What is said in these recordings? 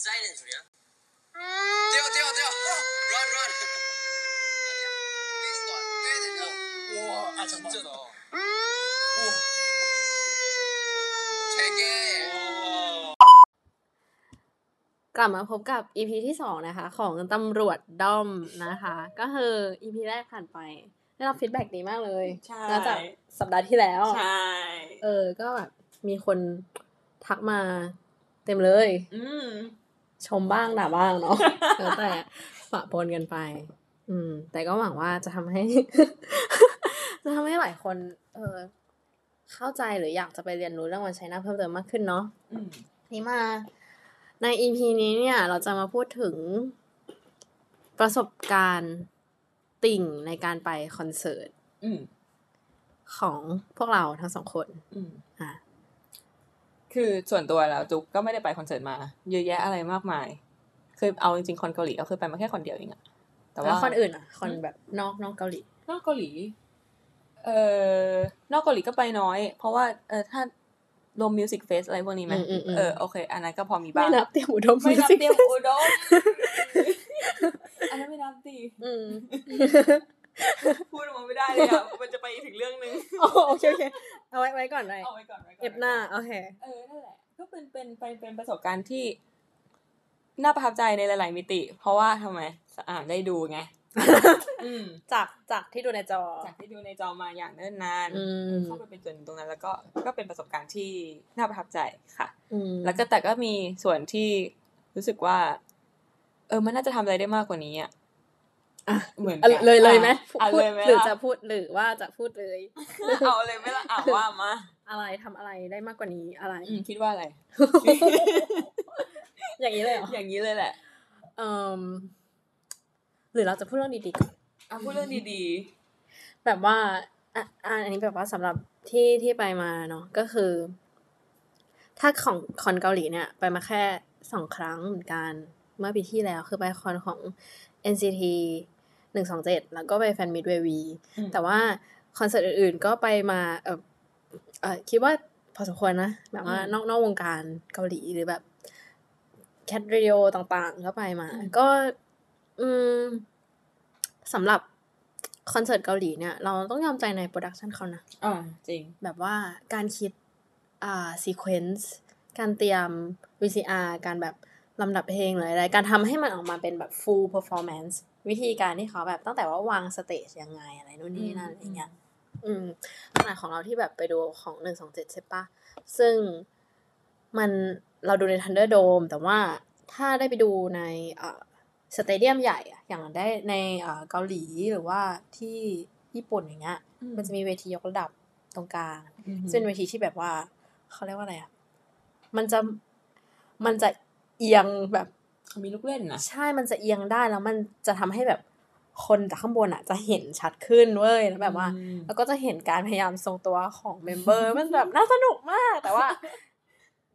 사이렌 소리야? 뛰어 뛰어 뛰어 run run 아니야 뛰는 거 뛰어야 되냐 우와 아 진짜다 우와 되게 กลับมาพบกับ EP ที่สองนะคะ ของตำรวจด้อมนะคะ ก็คือ EP แรกผ่านไป ได้รับฟีดแบ็กดีมากเลย ใช่ หลังจากสัปดาห์ที่แล้ว ใช่ เออ ก็แบบมีคนทักมาเต็มเลย อืม ชมบ้างด่าบ้างเนาะแล้วแต่ปะปนกันไป อืม แต่ก็หวังว่าจะทำให้ จะทำให้หลายคน เออ เข้าใจหรืออยากจะไปเรียนรู้เรื่องวันใช้หน้าเพิ่มเติมมากขึ้นเนาะอืมนี่มา ใน EP นี้เนี่ย เราจะมาพูดถึงประสบการณ์ติ่งในการไปคอนเสิร์ตอืมของพวกเราทั้งสองคนอืมอะ คือส่วนตัวแล้วจุ๊กก็ไม่ได้ไปคอนเสิร์ตมา เยอะแยะอะไรมากมาย เคยเอาจริงๆคอนเกาหลีก็เคยไปมาแค่คนเดียวเองอะแต่แต่ว่าว่าคนอื่นอะคนแบบนอกนอกเกาหลี นอกเกาหลี เอ่อนอกเกาหลีก็ไปน้อย เพราะว่าเออถ้ารวมมิวสิกเฟสอะไรพวกนี้ไหมอืมอืมอืมเออโอเค อันนั้นก็พอมีบ้าไม่งนับเตรียมอุดมไม่นับสิเตรียมอุดมอันนั้นไม่นับดิอืม พูดออกมาไม่ได้เลยอะมันจะไปถึงเรื่องนึงอ๋อโอเคโอเคเอาไว้ไว้ก่อนเลยเอาไว้ก่อนไว้ก่อนเอฟหน้าโอเคเออนั่นแหละก็เป็นเป็นเป็นเป็นประสบการณ์ที่น่าประทับใจในหลาย ๆ มิติ เพราะว่าทำไมอ่านได้ดูไงอืมจากจากที่ดูในจอ จากที่ดูในจอมาอย่างเนิ่นนานอืมเข้าไปเป็นส่วนหนึ่งตรงนั้น แล้วก็ก็เป็นประสบการณ์ที่น่าประทับใจค่ะอืมแล้วก็แต่ก็มีส่วนที่รู้สึกว่า เออมันน่าจะทำอะไรได้มากกว่านี้อะอะ เหมือนอะกันเลยเลยไหมอะพูดเลยไหมหรือล่ะจะพูดหรือว่าจะพูดเลยเอาเลยไหมล่ะอ่าว่ามาอะไรทำอะไรได้มากกว่านี้อะไรอืมคิดว่าอะไร อย่างนี้เลยเหรออย่างนี้เลยแหละเออหรือเราจะพูดเรื่องดีๆก่อนอะพูดเรื่องดีแบบว่าอะอะอันนี้แบบว่าสำหรับที่ที่ไปมาเนาะก็คือ ถ้าของคอนเกาหลีเนี่ย ไปมาแค่สองครั้งเหมือนกัน เมื่อปีที่แล้วคือไปคอนของ NCT หนึ่งสองเจ็ดแล้วก็ไปแฟนมิดเววีอืมแต่ว่าคอนเสิร์ตอื่นๆก็ไปมาเออเออคิดว่าพอสมควรนะ แบบว่านอกนอกวงการเกาหลีหรือแบบแคทเรียต่างๆ ก็ไปมา ก็อืมสำหรับคอนเสิร์ตเกาหลีเนี่ย เราต้องยอมใจใน production เขานะๆอ่าจริง แบบว่าการคิดอ่า sequence การเตรียม VCR การแบบลำดับเพลงหรืออะไร การทำให้มันออกมาเป็นแบบ full performance วิธีการที่เขาแบบตั้งแต่ว่าวาง stage ยังไงอะไรนู่นนี่นั่นอืมอะไรเงี้ยอืมขนาดของเราที่แบบไปดูของหนึ่งสองเจ็ดใช่ปะซึ่งมันเราดูใน Thunderdome แต่ว่าถ้าได้ไปดูในเอ่อ stadium ใหญ่อะอย่างได้ในเอ่อเกาหลีหรือว่าที่ญี่ปุ่นอย่างเงี้ย มันจะมีเวทียกระดับตรงกลางอืมซึ่งเป็นเวทีที่แบบว่าเขาเรียกว่าอะไรอะมันจะมันจะเอียงแบบ มีลูกเล่นนะใช่มันจะเอียงได้แล้วมันจะทำให้แบบคนจากข้างบนอะ จะเห็นชัดขึ้นเว้ยแล้วแบบว่าอืมแล้วก็จะเห็นการพยายามทรงตัวของ member มันแบบน่าสนุกมากแต่ว่า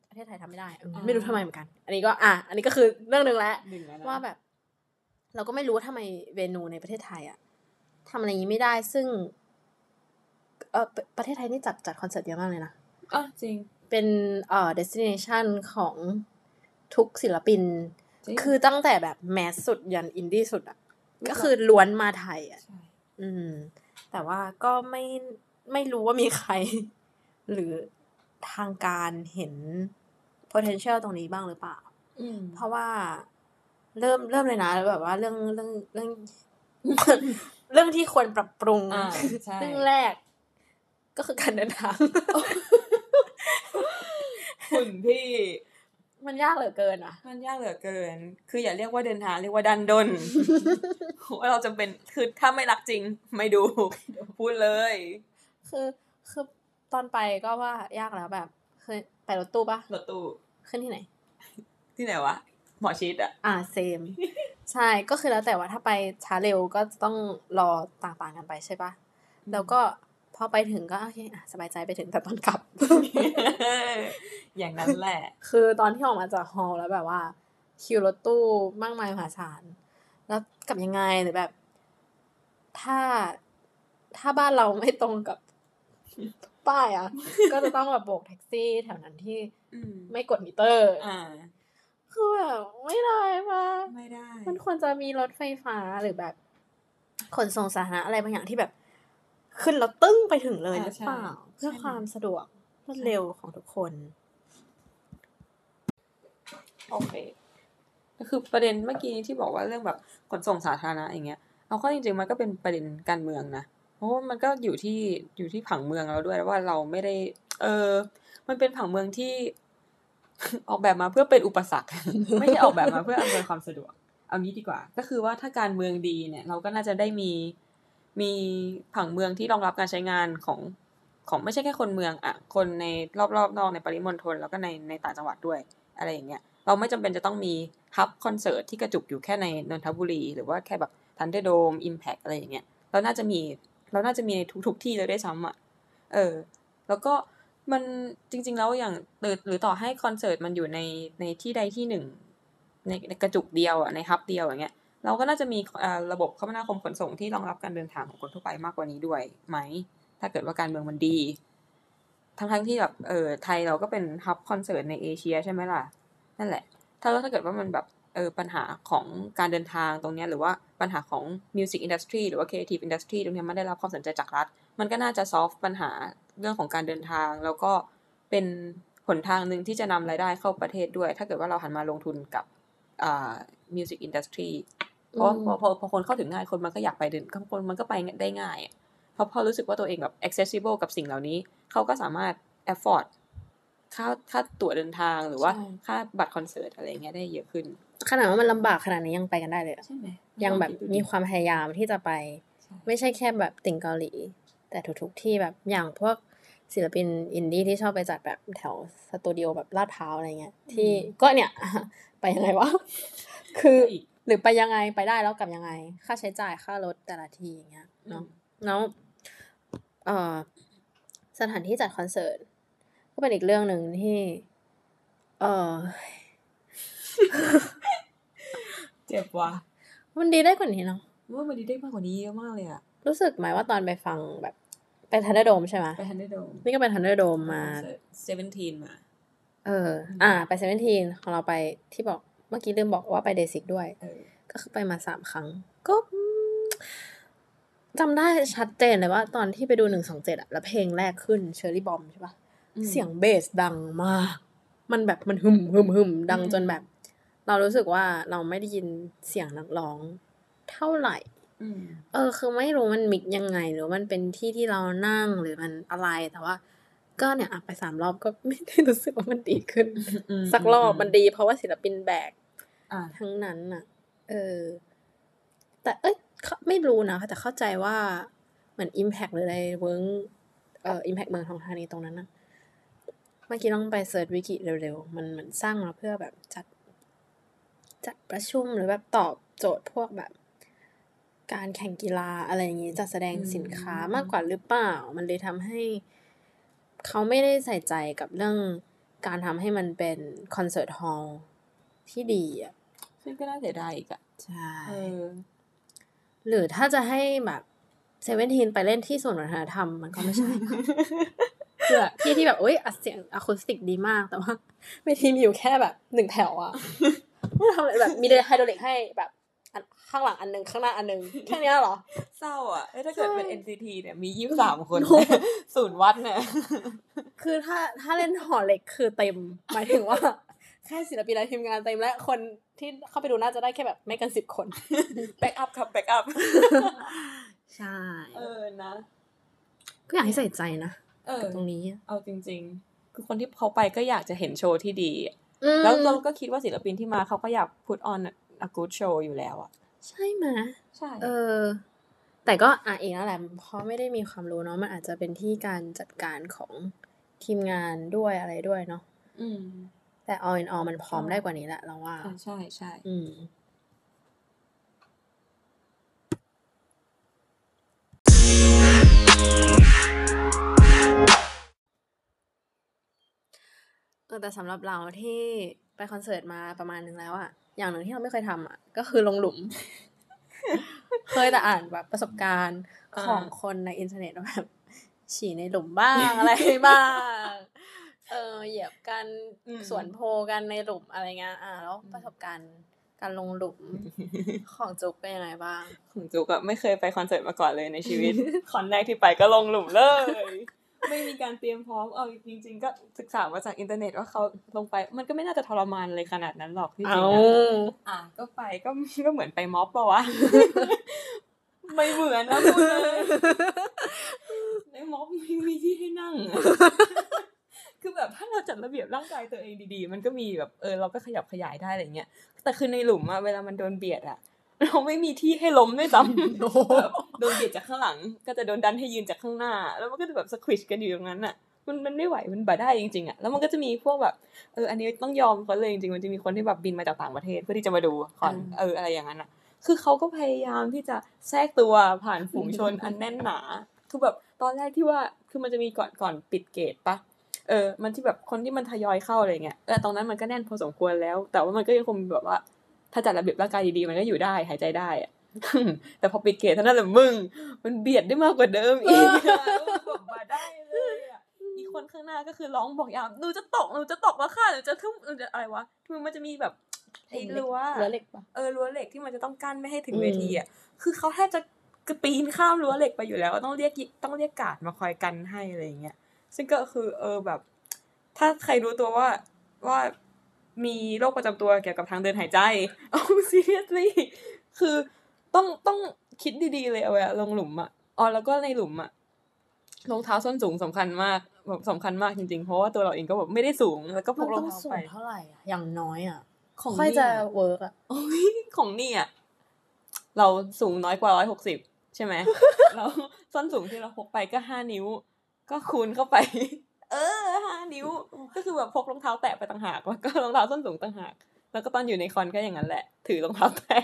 ประเทศไทยทำไม่ได้เออไม่รู้ทำไมเหมือนกัน อันนี้ก็อะอันนี้ก็คือเรื่องหนึ่งแล้วหนึ่งแล้วนะว่าแบบ เราก็ไม่รู้ว่าทำไมเวนูในประเทศไทยอะทำอะไรอย่างนี้ไม่ได้ซึ่งเออประประเทศไทยนี่จัดจัดคอนเสิร์ตเยอะมากเลยนะอะจริงเป็นเอ่อ destination ของทุกศิลปินจริง คือตั้งแต่แบบแมสสุดยันอินดี้สุดอะก็คือล้วนมาไทยอะใช่อืม แต่ว่าก็ไม่ไม่รู้ว่ามีใคร หรือทางการเห็น potential ตรงนี้บ้างหรือเปล่าอืมเพราะว่าเริ่มเริ่มเลยนะแบบว่าเรื่องเรื่องเรื่อง เรื่องที่ควรปรับปรุงอ่าใช่เรื่องแรก ก็คือการเดินทางคุณพี่ มันยากเหลือเกินอะ มันยากเหลือเกิน คืออย่าเรียกว่าเดินทางเรียกว่าดันดนว่าเราจำเป็นคือถ้าไม่รักจริง ไม่ดู พูดเลย คือคือตอนไปก็ว่ายากแล้วแบบเคยไปรถตู้ปะรถตู้ขึ้นที่ไหน ที่ไหนวะหมอชิดอะ อ่าเซม ใช่ก็คือแล้วแต่ว่าถ้าไปช้าเร็วก็จะต้องรอต่างๆกันไปใช่ปะแล้วก็พอไปถึงก็โอเคอะสบายใจไปถึงแต่ตอนกลับ อย่างนั้นแหละ คือตอนที่ออกมาจากฮอลล์แล้วแบบว่า คิวรถตู้มากมายมหาศาล แล้วกลับยังไงหรือแบบ ถ้าถ้าบ้านเราไม่ตรงกับป้ายอะ ก็จะต้องแบบโบกแท็กซี่แถวนั้นที่อืมไม่กดมิเตอร์อ่าคือแบบจะมีรถไฟฟ้าหรือแบบ ขนส่งสาธารณะอะไรบางอย่างที่แบบ ขึ้นแล้วตึ้งไปถึงเลยอ่าหรือเปล่าใช่เพื่อใช่ความสะดวก รวดเร็วของทุกคน โอเคก็คือประเด็นเมื่อกี้ที่บอกว่าเรื่องแบบขนส่งสาธารณะอย่างเงี้ยเอาเข้าจริงๆมันก็เป็นประเด็นการเมืองนะเพราะว่ามันก็อยู่ที่อยู่ที่ผังเมืองเราด้วยว่าเราไม่ได้ เออ มันเป็นผังเมืองที่ ออกแบบมาเพื่อเป็นอุปสรรค ไม่ใช่ออกแบบมาเพื่ออำนวยความสะดวก เอางี้ดีกว่า ก็คือว่าถ้าการเมืองดีเนี่ย เราก็น่าจะได้มีมีผังเมืองที่รองรับการใช้งานของ ของไม่ใช่แค่คนเมืองอะคนในรอบๆนอกในปริมณฑลแล้วก็ในในต่างจังหวัดด้วยอะไรอย่างเงี้ยเราไม่จำเป็นจะต้องมีฮับคอนเสิร์ตที่กระจุกอยู่แค่ในนนทบุรี หรือว่าแค่แบบทันเดอร์โดมอิมแพกอะไรอย่างเงี้ยเราน่าจะมีเราน่าจะมีในทุกๆที่เลยได้ซ้ำอะเออ แล้วก็มันจริง ๆ แล้วอย่างหรือหรือต่อให้คอนเสิร์ตมันอยู่ในในที่ใดที่หนึ่งในในกระจุกเดียวอะในฮับเดียวอย่างเงี้ยเราก็น่าจะมีอ่าระบบคมนาคมขนส่งที่รองรับการเดินทางของคนทั่วไปมากกว่านี้ด้วยไหม ถ้าเกิดว่าการเมืองมันดี ทั้งทั้งที่แบบเออไทยเราก็เป็นฮับคอนเสิร์ตในเอเชียใช่ไหมล่ะ นั่นแหละ ถ้าถ้าเกิดว่ามันแบบเออปัญหาของการเดินทางตรงเนี้ยหรือว่าปัญหาของ music industry หรือว่า creative industry ตรงเนี้ยมันได้รับความสนใจจากรัฐ มันก็น่าจะ solve ปัญหาเรื่องของการเดินทาง แล้วก็เป็นหนทางหนึ่งที่จะนำรายได้เข้าประเทศด้วย ถ้าเกิดว่าเราหันมาลงทุนกับอ่า music industry เพราะพอพอคนเข้าถึงง่ายคนมันก็อยากไปเดินคนมันก็ไปได้ง่ายอ เพราะพอรู้สึกว่าตัวเองแบบ accessible กับสิ่งเหล่านี้ เขาก็สามารถ afford ค่าค่าตั๋วเดินทางหรือว่าใช่ค่าบัตรคอนเสิร์ตอะไรเงี้ยได้เยอะขึ้น ขนาดว่ามันลำบากขนาดนี้ยังไปกันได้เลยอะใช่ไหมยังแบบมีความพยายามที่จะไปใช่ไม่ใช่แค่แบบติ่งเกาหลี แต่ทุกๆที่แบบอย่างพวกศิลปินอินดี้ที่ชอบไปจัดแบบแถวสตูดิโอแบบลาดพร้าวอะไรเงี้ยที่ก็เนี่ย ไปยังไงวะ คืออีกหรือไปยังไงไปได้แล้วกลับยังไง ค่าใช้จ่ายค่ารถแต่ละทีอย่างเงี้ยเนาะแล้วเอ่อ สถานที่จัดคอนเสิร์ตก็เป็นอีกเรื่องหนึ่งที่เออเจ็บว่ะมันดีได้กว่านี้เนาะว่ามันดีได้มากกว่านี้เยอะมากเลยอะรู้สึกไหมว่าตอนไปฟังแบบไปทันเดอร์โดมใช่ไหมไปทันเดอร์โดมนี่ก็เป็นทันเดอร์โดมมา Seventeen มา เออ อ่า ไป Seventeen ของเราไปที่บอกเมื่อกี้ลืมบอกว่าไปเดซิกด้วยเออก็คือไปมาสามครั้ง ก็อืม จำได้ชัดเจนเลยว่าตอนที่ไปดูหนึ่งสองเจ็ดอะแล้วเพลงแรกขึ้น Cherry Bomb ใช่ปะอืมเสียงเบสดังมาก มันแบบมันหึมหึมหึมดังอืมจนแบบ เรารู้สึกว่าเราไม่ได้ยินเสียงนักร้องเท่าไหร่อืมเออ คือไม่รู้มัน mix ยังไง หรือมันเป็นที่ที่เรานั่งหรือมันอะไรแต่ว่า ก็เนี่ยอะไปสามรอบก็ไม่ได้รู้สึกว่ามันดีขึ้นอืมสักรอบอืมมันดี เพราะว่าศิลปินแบกอ่าทั้งนั้นน่ะ เออ แต่เอ้ยเขา ไม่รู้นะแต่เข้าใจว่าเหมือน Impact หรืออะไร work เอ่อ Impact เมืองทองธานีตรงนั้นนะเมื่อกี้ต้องไป search วิกิเร็วๆ มันเหมือนสร้างมาเพื่อแบบจัด จัดประชุมหรือแบบตอบโจทย์พวกแบบ การแข่งกีฬาอะไรอย่างงี้จัดแสดงสินค้ามากกว่าหรือเปล่า มันเลยทำให้ เขาไม่ได้ใส่ใจกับเรื่องการทำให้มันเป็นคอนเสิร์ตฮอลล์ที่ดีอะซึ่งก็น่าเสียดายอีกอะใช่เออ หรือถ้าจะให้แบบเซเว่นทีนไปเล่นที่ส่วนวัฒนธรรมมันก็ไม่ใช่เพื่อที่ที่แบบอุ้ยอัดเสียงอะคูสติกดีมากแต่ว่าเวทีมีอยู่แค่แบบหนึ่งแถวอะไม่ทำอะไรแบบมี hydraulic ให้แบบอันข้างหลังอันหนึงข้างหน้าอันหนึงแค่เนี้ยเหรอ เศร้าอะเอ้ยถ้าเกิดเป็นใช่ NCT เนี่ยมียี่สิบสามคนศูนย์วัดเนี่ยคือถ้าถ้าเล่นหอเล็กคือเต็มหมายถึงว่า แค่ศิลปินและทีมงานเต็มและคนที่เข้าไปดูน่าจะได้แค่แบบไม่เกินสิบคน backup ครับ backup ใช่ เออนะ ก็อยากให้ใส่ใจนะเออกับตรงนี้ เอาจริง ๆ คือคนที่เขาไปก็อยากจะเห็นโชว์ที่ดีอะอืมแล้วเราก็คิดว่าศิลปินที่มาเขาก็อยาก put on a good show อยู่แล้วอะใช่ไหมใช่ เออ แต่ก็อะอีกนั่นแหละเพราะไม่ได้มีความรู้เนาะมันอาจจะเป็นที่การจัดการของทีมงานด้วยอะไรด้วยเนาะอืม แต่ all in all มันพร้อมได้กว่านี้แหละเราว่าอ่า ใช่ใช่อืมเออแต่สำหรับเราที่ไปคอนเสิร์ตมาประมาณนึงแล้วอะอย่างหนึ่งที่เราไม่เคยทำอะก็คือลงหลุม เคยแต่อ่านแบบประสบการณ์ของคนในอินเทอร์เน็ตว่าแบบฉี่ในหลุมบ้างอะไรบ้าง เออเหยียบกันสวนโพกันในหลุมอะไรเงี้ยอ่าแล้วประสบการณ์การลงหลุมของจุกเป็นยังไงบ้าง ของจุกอะไม่เคยไปคอนเสิร์ตมาก่อนเลยในชีวิต คอนแรกที่ไปก็ลงหลุมเลย ไม่มีการเตรียมพร้อม เอาจริง ๆ ก็ศึกษามาจากอินเทอร์เน็ตว่าเขาลงไป มันก็ไม่น่าจะทรมานเลยขนาดนั้นหรอกที่จริเอางอะอะก็ไปก็ก็เหมือนไปม็อบปะวะไม่เหมือนนะพูดเลยในม็อบไม่มีที่ให้นั่งอะ คือแบบถ้าเราจัดระเบียบร่างกายตัวเองดีๆ มันก็มีแบบเออเราก็ขยับขยายได้อะไรเงี้ย แต่คือในหลุมอะเวลามันโดนเบียดอะเราไม่มีที่ให้ล้มด้วยซ้ำแบบโดนเบียดจากข้างหลัง ก็จะโดนดันให้ยืนจากข้างหน้า แล้วมันก็จะแบบสควิชกันอยู่ตรงนั้นอะมันมันไม่ไหวมันบ่ได้จริงๆอะแล้วมันก็จะมีพวกแบบเอออันนี้ต้องยอมเขาเลยจริงๆมันจะมีคนที่แบบบินมาจากต่างประเทศเพื่อที่จะมาดูคอนอืมเอออะไรอย่างนั้นอะคือเขาก็พยายามที่จะแทรกตัวผ่านฝูงชนอันแน่นหนาคือแบบตอนแรกที่ว่าคือมันจะมีก่อนก่อนปิดเกตปะ เออ มันที่แบบคนที่มันทยอยเข้าอะไรเงี้ยเออตรงนั้นมันก็แน่นพอสมควรแล้ว แต่ว่ามันก็ยังคงมีแบบว่า ถ้าจัดระเบียบร่างกายดีๆ มันก็อยู่ได้หายใจได้อะแต่พอปิดเกตเท่านั้นแหละมึง มันเบียดได้มากกว่าเดิมอีกอะแบบมาได้เลยอะอีกคนข้างหน้าก็คือร้องบอกยามหนูจะตกหนูจะตกแล้วค่ะหนูจะทุ่มหนูจะอะไรวะคือมันจะมีแบบไอ้รั้วรั้วเหล็กปะเออรั้วเหล็กที่มันจะต้องกั้นไม่ให้ถึงอืมเวทีอะคือเขาแทบจะกระปีนข้ามรั้วเหล็กไปอยู่แล้ว ต้องเรียกยิต้องเรียกการ์ดมาคอยกันให้อะไรอย่างเงี้ย ซึ่งก็คือเออแบบ ถ้าใครรู้ตัวว่าว่ามีโรคประจำตัวเกี่ยวกับทางเดินหายใจเอา seriously คือต้องต้องคิดดีๆเลยเอาไว้ลงหลุมอะอ๋อแล้วก็ในหลุมอะรองเท้าส้นสูงสำคัญมากแบบสำคัญมากจริงๆ เพราะว่าตัวเราเองก็แบบไม่ได้สูงแล้วก็พมันกรอต้องงเท้าสูไปงเท่าไหร่อะอย่างน้อยอะของค่อยนี่จะอะเวิร์กอะโอ้ยของนี่อะเราสูงน้อยกว่าร้อยหกสิบใช่ไหมแล้วส้นสูงที่เราพกไปก็ห้านิ้ว ก็คูณเข้าไป เออห้านิ้ว ก็คือแบบพกรองเท้าแตะไปต่างหากแล้วก็รองเท้าส้นสูงต่างหาก แล้วก็ตอนอยู่ในคอนก็อย่างนั้นแหละ ถือรองเท้าแตะ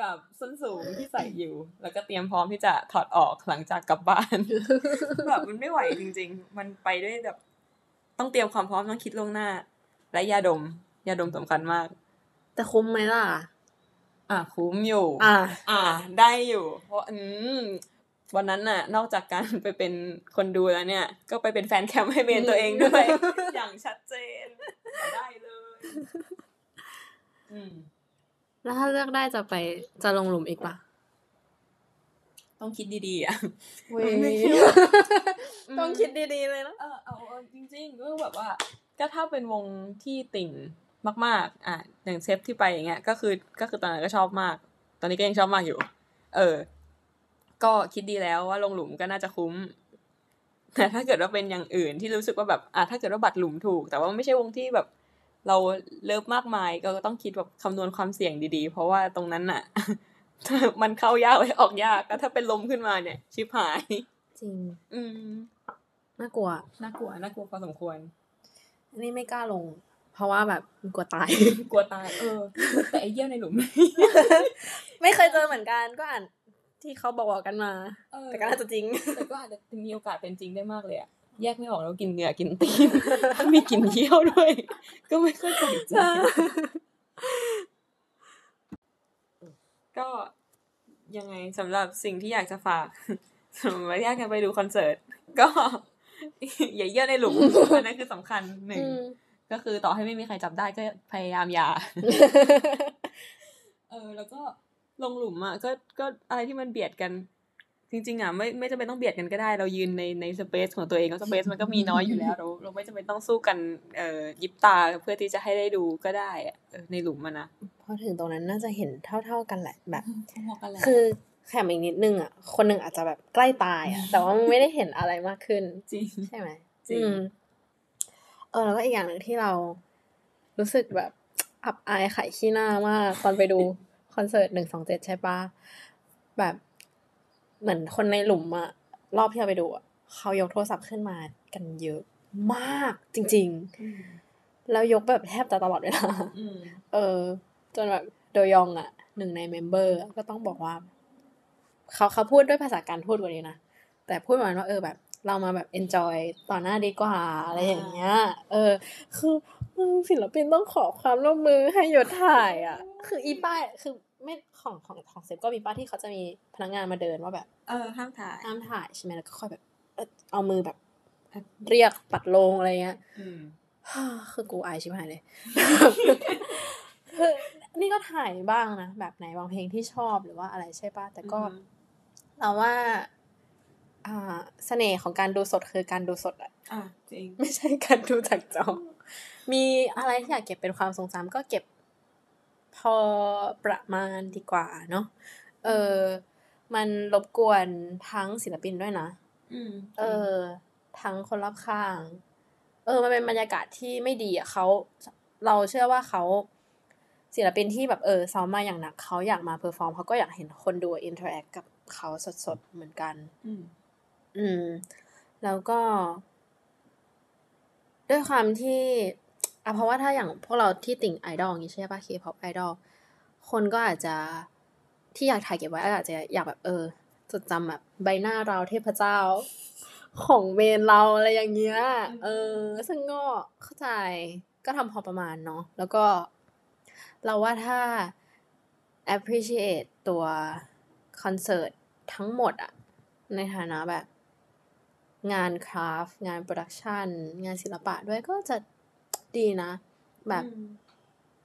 กับส้นสูงที่ใส่อยู่ แล้วก็เตรียมพร้อมที่จะถอดออกหลังจากกลับบ้านแบบมันไม่ไหวจริง ๆ มันไปด้วยแบบ ต้องเตรียมความพร้อมต้องคิดล่วงหน้า และยาดมยาดมสำคัญมาก แต่คุ้มไหมล่ะ อะคุ้มอยู่ อ่าอ่าได้อยู่ เพราะอืม วันนั้นน่ะ นอกจากการไปเป็นคนดูแล้วเนี่ย ก็ไปเป็นแฟนแคมป์ให้เบนตัวเองด้วย อย่างชัดเจน ได้เลยอืมแล้วถ้าเลือกได้จะไปจะลงหลุมอีกปะต้องคิดดีๆอะเว้ยไม่ต้องคิดดีๆเลยนะเออเอาเอาจริงๆก็แบบว่า ก็ถ้าเป็นวงที่ติ่งมาก ๆ อะอย่างเซฟที่ไปอย่างเงี้ย ก็คือก็คือตอนนั้นก็ชอบมาก ตอนนี้ก็ยังชอบมากอยู่ เออ ก็คิดดีแล้วว่าลงหลุมก็น่าจะคุ้มแต่ถ้าเกิดว่าเป็นอย่างอื่นที่รู้สึกว่าแบบอะถ้าเกิดว่าบัตรหลุมถูก แต่ว่าไม่ใช่วงที่แบบ เราเลิฟมากมายก็ต้องคิดแบบคำนวณความเสี่ยงดีๆ เพราะว่าตรงนั้นน่ะมันเข้ายากไว้ออกยากก็ถ้าเป็นลมขึ้นมาเนี่ย ชิบหาย จริง อืมน่ากลัวน่ากลัวน่ากลัวพอสมควร อันนี้ไม่กล้าลง เพราะว่าแบบกลัวตาย กลัวตาย เออ แต่ไอ้เยี่ยวในหลุม ไม่เคยเจอเหมือนกันก็อ่าน ที่เขาบอกๆกันมาเออแต่ก็น่าจะจริง แต่ก็อาจจะมีโอกาสเป็นจริงได้มากเลยอะแยกไม่ออกแล้วกินเหงื่อกินตีนถ้ามีกลินเยี่ยวด้วย ก็ไม่ค่อยเข้าใจก็ยังไงสำหรับสิ่งที่อยากจะฝากสำหรับอยากจะไปดูคอนเสิร์ต ก็อย่าเยี่ยวในหลุมอันนั้นคือสำคัญหนึ่งอืมก็คือต่อให้ไม่มีใครจับได้ก็พยายามอย่า เออ แล้วก็ ลงหลุมอะก็ก็อะไรที่มันเบียดกัน จริง ๆอะไม่ไม่จำเป็นต้องเบียดกันก็ได้ เรายืนในในสเปซของตัวเองก็สเปซมันก็มีน้อยอยู่แล้ว เราเราไม่จำเป็นต้องสู้กันเอ่อยิบตาเพื่อที่จะให้ได้ดูก็ได้อะเออในหลุมมันนะพอถึงตรงนั้นน่าจะเห็นเท่า ๆกันแหละแบบพอๆกันแหละคือแข่อีกนิดนึงอะคนหนึ่งอาจจะแบบใกล้ตายอะแต่ว่ามันไม่ได้เห็นอะไรมากขึ้นจริงใช่ไหมจริงอืมเออแล้วก็อีกอย่างหนึ่งที่เรารู้สึกแบบอับอายขายขี้หน้ามากตอนไปดู คอนเสิร์ตหนึ่งสองเจ็ดใช่ปะแบบเหมือนคนในหลุมอะรอบที่เราไปดูอะเขายกโทรศัพท์ขึ้นมากันเยอะมากจริง ๆ แล้วยกแบบแทบจะตลอดเวลาอืมเออ จนแบบโดยองอะหนึ่งในเมมเบอร์ก็ต้องบอกว่า เขาเขาพูดด้วยภาษาการพูดกว่านี้นะแต่พูดประมาณว่าเออแบบ เรามาแบบ enjoy ต่อหน้าดีกว่าอะไรอย่างเงี้ย เออ คือมึง ศิลปินต้องขอความร่วมมือให้หยุดถ่ายอะ คืออีป้ายคือไม่ของของของเซฟก็มีป้าที่เขาจะมีพนักงานมาเดินว่าแบบ เออห้ามถ่ายห้ามถ่ายใช่ไหมแล้วก็ค่อยแบบเอ่อเอามือแบบ เรียกปัดลงอะไรเงี้ยอืมคือกูอายชิบหายเลยถ่ายบ้างนะแบบไหนบางเพลงที่ชอบหรือว่าอะไรใช่ปะแต่ก็อือฮึเราว่าอ่าเสน่ห์ของการดูสดคือการดูสดอะอะจริงไม่ใช่การดูจากจอ มีอะไรที่อยากเก็บเป็นความทรงจำก็เก็บพอประมาณดีกว่าเนาะ เออ มันรบกวนทั้งศิลปินด้วยนะอืมเออ ทั้งคนรอบข้าง เออ มันเป็นบรรยากาศที่ไม่ดีอะเขา เราเชื่อว่าเขาศิลปินที่แบบเออซ้อมมาอย่างหนักเขาอยากมา perform เขาก็อยากเห็นคนดู interact กับเขาสดๆเหมือนกัน อืมอืมแล้วก็ ด้วยความที่ อะเพราะว่าถ้าอย่างพวกเราที่ติ่งไอดอลอย่างนี้ใช่ปะเคป๊อปไอดอลคนก็อาจจะที่อยากถ่ายเก็บไว้อาจจะอยากแบบเออจดจำแบบใบหน้าเราเทพเจ้า ของเมนเราอะไรอย่างเงี้ยเออ ซึ่งก็เข้าใจก็ทำพอประมาณเนาะแล้วก็ เราว่าถ้า appreciate ตัวคอนเสิร์ตทั้งหมดอะในฐานะแบบ งาน craft งาน production งานศิลปะด้วยก็จะ ดีนะ แบบอืม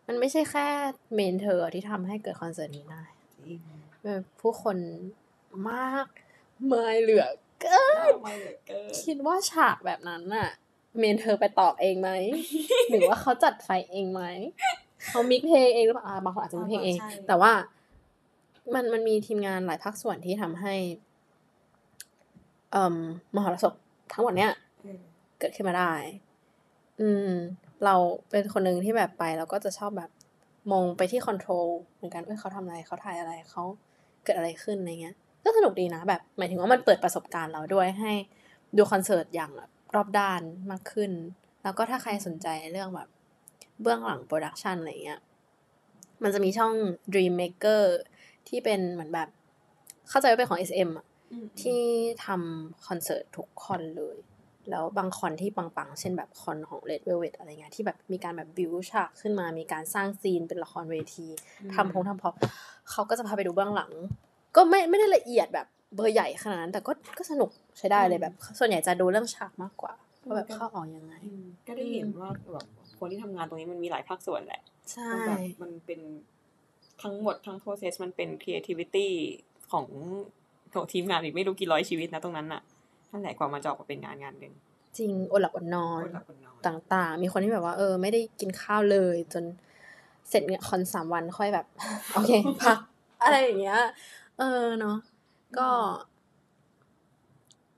มันไม่ใช่แค่เมนเธอที่ทำให้เกิดคอนเสิร์ตนี้ได้จริงแบบผู้คนมากมายเหลือเกินไม่เหลือเกินคิดว่าฉากแบบนั้นน่ะเมนเธอไปตอกเองไหม หรือว่าเขาจัดไฟเองไหม เขา mix เพลงเองหรือเปล่าอ่าบางคนอาจจะ mix เพลงเองใช่แต่ว่ามันมันมีทีมงานหลายภาคส่วนที่ทำให้เอ่มมหรสพทั้งหมดเนี้ยเออเกิดขึ้นมาได้ อืม เราเป็นคนหนึ่งที่แบบไปเราก็จะชอบแบบมองไปที่คอนโทรลเหมือนกันเอ้ยเขาทำอะไรเขาถ่ายอะไรเขาเกิดอะไรขึ้นอะไรเงี้ยก็สนุกดีนะแบบหมายถึงว่ามันเปิดประสบการณ์เราด้วยให้ดูคอนเสิร์ตอย่างแบบรอบด้านมากขึ้น แล้วก็ถ้าใครสนใจเรื่องแบบเบื้องหลัง production อะไรเงี้ยมันจะมีช่อง Dream Maker ที่เป็นเหมือนแบบเข้าใจว่าเป็นของ SM อะอืมที่ทำคอนเสิร์ตทุกคอนเลย แล้วบางคอนที่ปังๆ เช่นแบบคอนของ Red Velvet อะไรเงี้ยที่แบบมีการแบบบิวฉากขึ้นมา มีการสร้าง scene เป็นละครเวทีทำพงทำเพลิงเขาก็จะพาไปดูเบื้องหลัง ก็ไม่ไม่ได้ละเอียดแบบเบอร์ใหญ่ขนาดนั้น แต่ก็ก็สนุกใช้ได้เลยแบบ ส่วนใหญ่จะดูเรื่องฉากมากกว่าว่าแบบเข้าออกยังไงอืมก็ได้เห็นว่าแบบคนที่ทำงานตรงนี้มันมีหลายภาคส่วนแหละใช่มันแบบมันเป็นทั้งหมดทั้ง process มันเป็น creativity ของของทีมงานอีกไม่รู้กี่ร้อยชีวิตนะตรงนั้นน่ะ นั่นแหละกว่ามาจะออกมาเป็นงานงานหนึ่งจริงอดหลับอดนอนคนละคนนอนต่างๆ มีคนที่แบบว่า เออ ไม่ได้กินข้าวเลย จนเสร็จเนี่ยคอนสามวันค่อยแบบ โอเคพักอะไรอย่างเงี้ย เออเนาะก็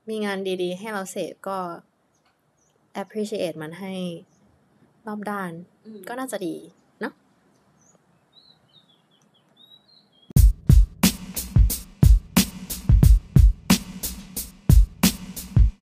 มีงานดีๆ ให้เราเสพก็ appreciate มันให้รอบด้านอืมก็น่าจะดีอ